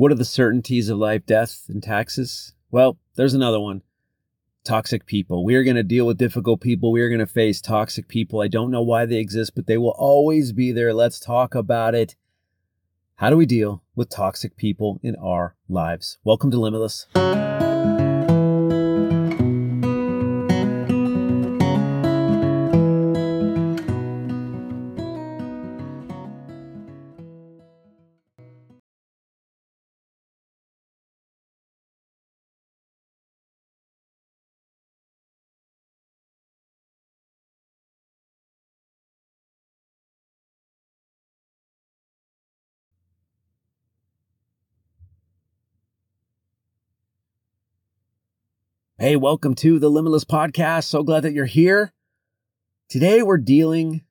What are the certainties of life, death, and taxes? Well, there's another one. Toxic people. We are going to deal with difficult people. We are going to face toxic people. I don't know why they exist, but they will always be there. Let's talk about it. How do we deal with toxic people in our lives? Welcome to Limitless. Hey, welcome to the Limitless Podcast. So glad that you're here. Today we're dealing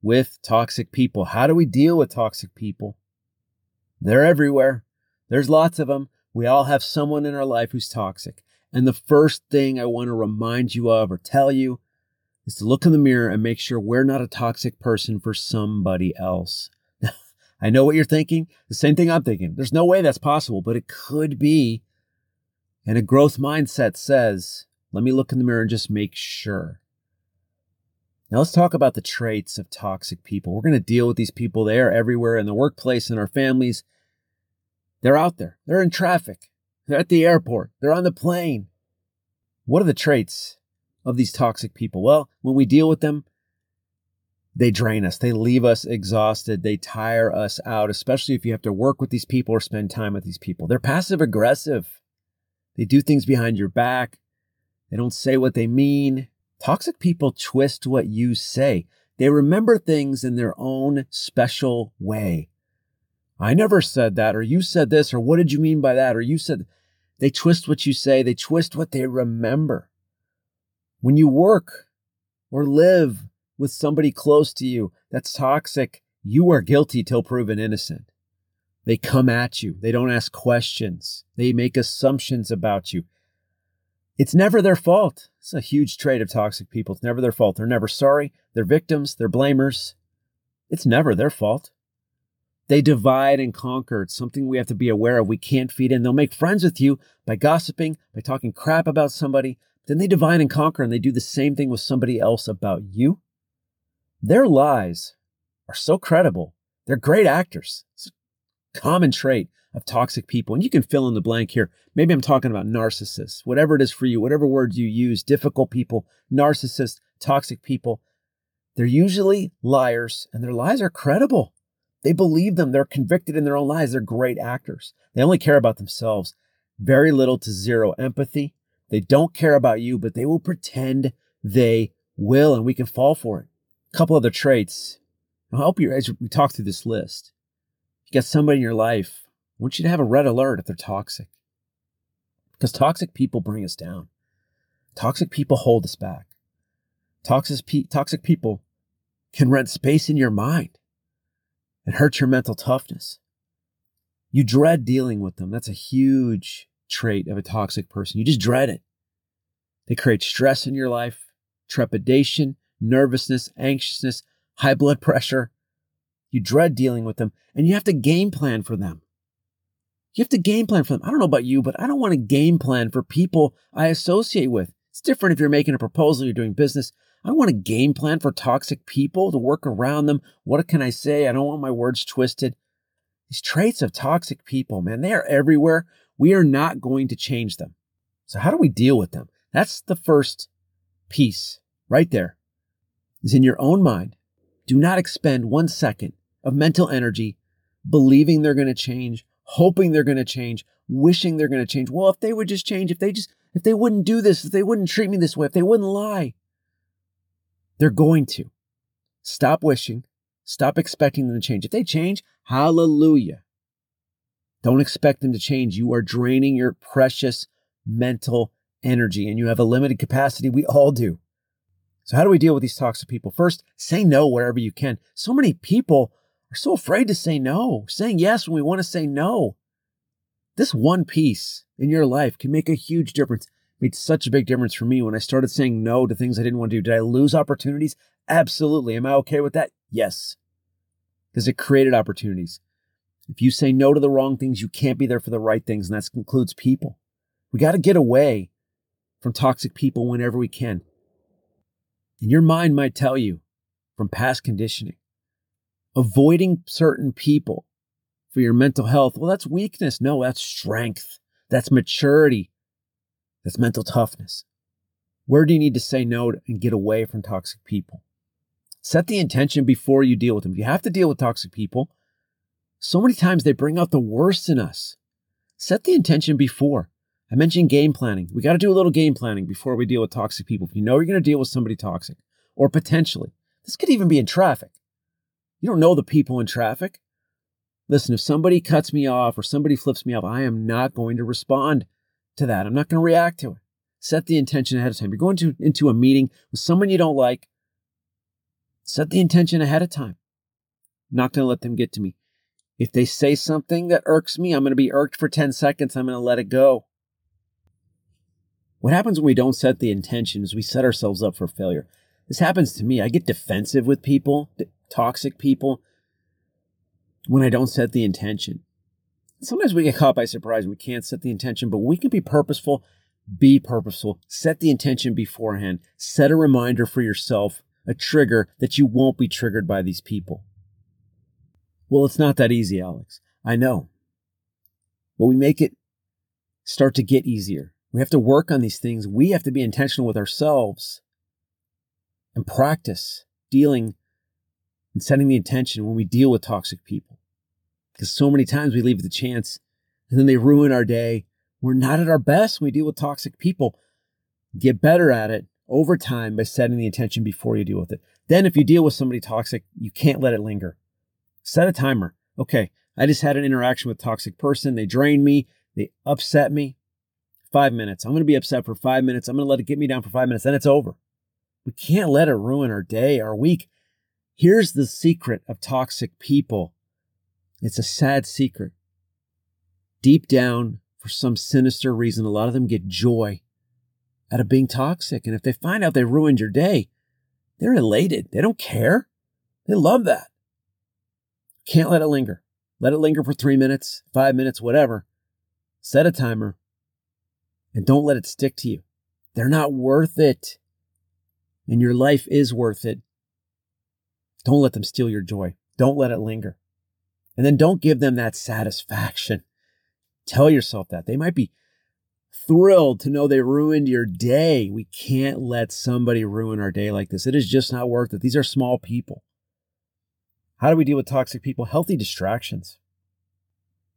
with toxic people. How do we deal with toxic people? They're everywhere. There's lots of them. We all have someone in our life who's toxic. And the first thing I want to remind you of or tell you is to look in the mirror and make sure we're not a toxic person for somebody else. I know what you're thinking. The same thing I'm thinking. There's no way that's possible, but it could be and a growth mindset says, let me look in the mirror and just make sure. Now let's talk about the traits of toxic people. We're going to deal with these people. They are everywhere in the workplace, in our families. They're out there. They're in traffic. They're at the airport. They're on the plane. What are the traits of these toxic people? Well, when we deal with them, they drain us. They leave us exhausted. They tire us out, especially if you have to work with these people or spend time with these people. They're passive aggressive. They do things behind your back. They don't say what they mean. Toxic people twist what you say. They remember things in their own special way. I never said that, or you said this, or what did you mean by that, or you said, they twist what you say, they twist what they remember. When you work or live with somebody close to you that's toxic, you are guilty till proven innocent. They come at you. They don't ask questions. They make assumptions about you. It's never their fault. It's a huge trait of toxic people. It's never their fault. They're never sorry. They're victims. They're blamers. It's never their fault. They divide and conquer. It's something we have to be aware of. We can't feed in. They'll make friends with you by gossiping, by talking crap about somebody. Then they divide and conquer and they do the same thing with somebody else about you. Their lies are so credible. They're great actors. It's common trait of toxic people. And you can fill in the blank here. Maybe I'm talking about narcissists, whatever it is for you, whatever words you use, difficult people, narcissists, toxic people. They're usually liars and their lies are credible. They believe them. They're convicted in their own lies. They're great actors. They only care about themselves. Very little to zero empathy. They don't care about you, but they will pretend they will, and we can fall for it. A couple other traits. I'll help you as we talk through this list you got somebody in your life, I want you to have a red alert if they're toxic. Because toxic people bring us down. Toxic people hold us back. Toxic, pe- toxic people can rent space in your mind and hurt your mental toughness. You dread dealing with them. That's a huge trait of a toxic person. You just dread it. They create stress in your life, trepidation, nervousness, anxiousness, high blood pressure, you dread dealing with them, and you have to game plan for them. You have to game plan for them. I don't know about you, but I don't want to game plan for people I associate with. It's different if you're making a proposal, you're doing business. I don't want to game plan for toxic people to work around them. What can I say? I don't want my words twisted. These traits of toxic people, man, they are everywhere. We are not going to change them. So, how do we deal with them? That's the first piece right there. Is in your own mind. Do not expend one second of mental energy believing they're going to change, hoping they're going to change, wishing they're going to change. Well, if they would just change, if they just, if they wouldn't do this, if they wouldn't treat me this way, if they wouldn't lie, they're going to. Stop wishing. Stop expecting them to change. If they change, hallelujah. Don't expect them to change. You are draining your precious mental energy and you have a limited capacity. We all do. So, how do we deal with these toxic people? First, say no wherever you can. So many people are so afraid to say no, saying yes when we want to say no. This one piece in your life can make a huge difference. It made such a big difference for me when I started saying no to things I didn't want to do. Did I lose opportunities? Absolutely. Am I okay with that? Yes. Because it created opportunities. If you say no to the wrong things, you can't be there for the right things. And that includes people. We got to get away from toxic people whenever we can. And your mind might tell you from past conditioning, avoiding certain people for your mental health, well, that's weakness. No, that's strength. That's maturity. That's mental toughness. Where do you need to say no and get away from toxic people? Set the intention before you deal with them. You have to deal with toxic people. So many times they bring out the worst in us. Set the intention before. I mentioned game planning. We got to do a little game planning before we deal with toxic people. If you know you're going to deal with somebody toxic, or potentially, this could even be in traffic. You don't know the people in traffic. Listen, if somebody cuts me off or somebody flips me off, I am not going to respond to that. I'm not going to react to it. Set the intention ahead of time. You're going to, into a meeting with someone you don't like. Set the intention ahead of time. I'm not going to let them get to me. If they say something that irks me, I'm going to be irked for 10 seconds. I'm going to let it go. What happens when we don't set the intention is we set ourselves up for failure. This happens to me. I get defensive with people, toxic people, when I don't set the intention. Sometimes we get caught by surprise we can't set the intention, but we can be purposeful. Be purposeful. Set the intention beforehand. Set a reminder for yourself, a trigger that you won't be triggered by these people. Well, it's not that easy, Alex. I know. But we make it start to get easier. We have to work on these things. We have to be intentional with ourselves and practice dealing and setting the intention when we deal with toxic people. Because so many times we leave the chance and then they ruin our day. We're not at our best when we deal with toxic people. Get better at it over time by setting the intention before you deal with it. Then, if you deal with somebody toxic, you can't let it linger. Set a timer. Okay, I just had an interaction with a toxic person. They drained me. They upset me five minutes. I'm going to be upset for five minutes. I'm going to let it get me down for five minutes. Then it's over. We can't let it ruin our day, our week. Here's the secret of toxic people it's a sad secret. Deep down, for some sinister reason, a lot of them get joy out of being toxic. And if they find out they ruined your day, they're elated. They don't care. They love that. Can't let it linger. Let it linger for three minutes, five minutes, whatever. Set a timer and don't let it stick to you. They're not worth it. And your life is worth it. Don't let them steal your joy. Don't let it linger. And then don't give them that satisfaction. Tell yourself that. They might be thrilled to know they ruined your day. We can't let somebody ruin our day like this. It is just not worth it. These are small people. How do we deal with toxic people? Healthy distractions.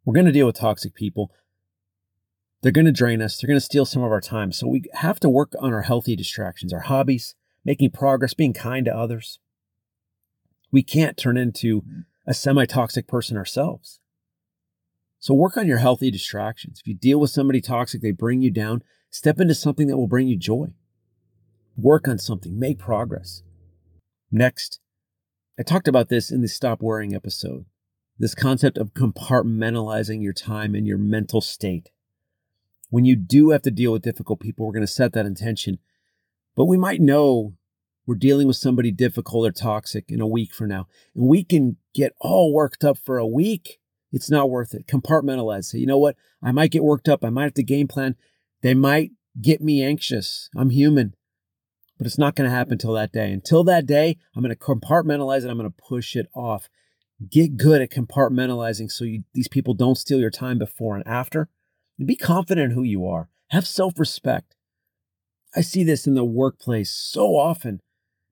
We're going to deal with toxic people. They're going to drain us. They're going to steal some of our time. So we have to work on our healthy distractions, our hobbies, making progress, being kind to others. We can't turn into mm-hmm. a semi toxic person ourselves. So work on your healthy distractions. If you deal with somebody toxic, they bring you down, step into something that will bring you joy. Work on something, make progress. Next, I talked about this in the Stop Worrying episode this concept of compartmentalizing your time and your mental state when you do have to deal with difficult people, we're going to set that intention. But we might know we're dealing with somebody difficult or toxic in a week from now, and we can get all worked up for a week. It's not worth it. Compartmentalize. Say, you know what? I might get worked up. I might have to game plan. They might get me anxious. I'm human, but it's not going to happen until that day. Until that day, I'm going to compartmentalize it. I'm going to push it off. Get good at compartmentalizing so you, these people don't steal your time before and after be confident in who you are. Have self respect. I see this in the workplace so often.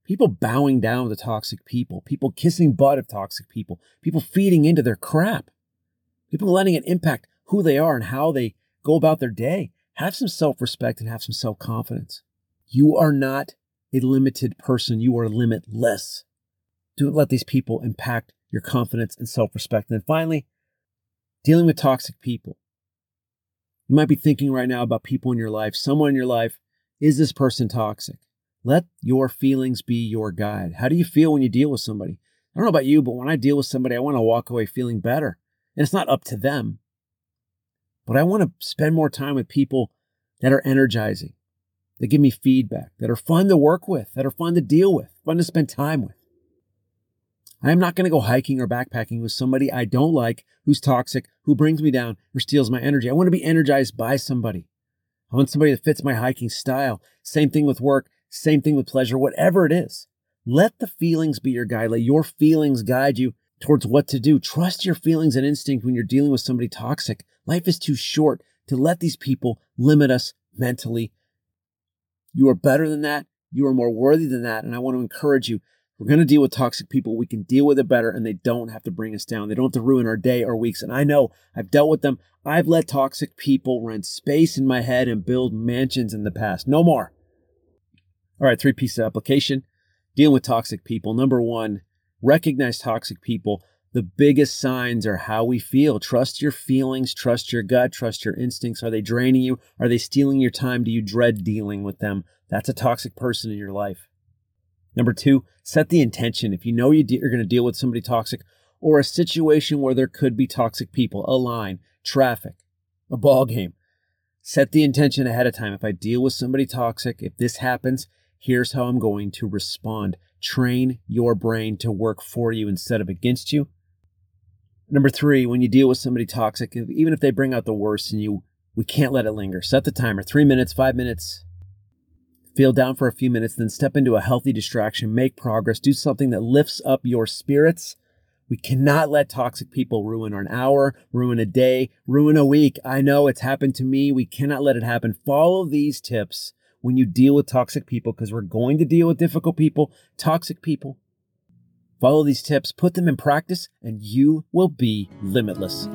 People bowing down to toxic people, people kissing butt of toxic people, people feeding into their crap, people letting it impact who they are and how they go about their day. Have some self respect and have some self confidence. You are not a limited person, you are limitless. Don't let these people impact your confidence and self respect. And then finally, dealing with toxic people. You might be thinking right now about people in your life, someone in your life. Is this person toxic? Let your feelings be your guide. How do you feel when you deal with somebody? I don't know about you, but when I deal with somebody, I want to walk away feeling better. And it's not up to them. But I want to spend more time with people that are energizing, that give me feedback, that are fun to work with, that are fun to deal with, fun to spend time with. I am not going to go hiking or backpacking with somebody I don't like, who's toxic, who brings me down, or steals my energy. I want to be energized by somebody. I want somebody that fits my hiking style. Same thing with work, same thing with pleasure, whatever it is. Let the feelings be your guide. Let your feelings guide you towards what to do. Trust your feelings and instinct when you're dealing with somebody toxic. Life is too short to let these people limit us mentally. You are better than that. You are more worthy than that. And I want to encourage you. We're going to deal with toxic people. We can deal with it better and they don't have to bring us down. They don't have to ruin our day or weeks. And I know I've dealt with them. I've let toxic people rent space in my head and build mansions in the past. No more. All right, three piece application. Dealing with toxic people. Number one, recognize toxic people. The biggest signs are how we feel. Trust your feelings, trust your gut, trust your instincts. Are they draining you? Are they stealing your time? Do you dread dealing with them? That's a toxic person in your life. Number two, set the intention. If you know you're going to deal with somebody toxic or a situation where there could be toxic people, a line, traffic, a ball game, set the intention ahead of time. If I deal with somebody toxic, if this happens, here's how I'm going to respond. Train your brain to work for you instead of against you. Number three, when you deal with somebody toxic, even if they bring out the worst in you, we can't let it linger. Set the timer three minutes, five minutes. Feel down for a few minutes, then step into a healthy distraction, make progress, do something that lifts up your spirits. We cannot let toxic people ruin an hour, ruin a day, ruin a week. I know it's happened to me. We cannot let it happen. Follow these tips when you deal with toxic people because we're going to deal with difficult people, toxic people. Follow these tips, put them in practice, and you will be limitless.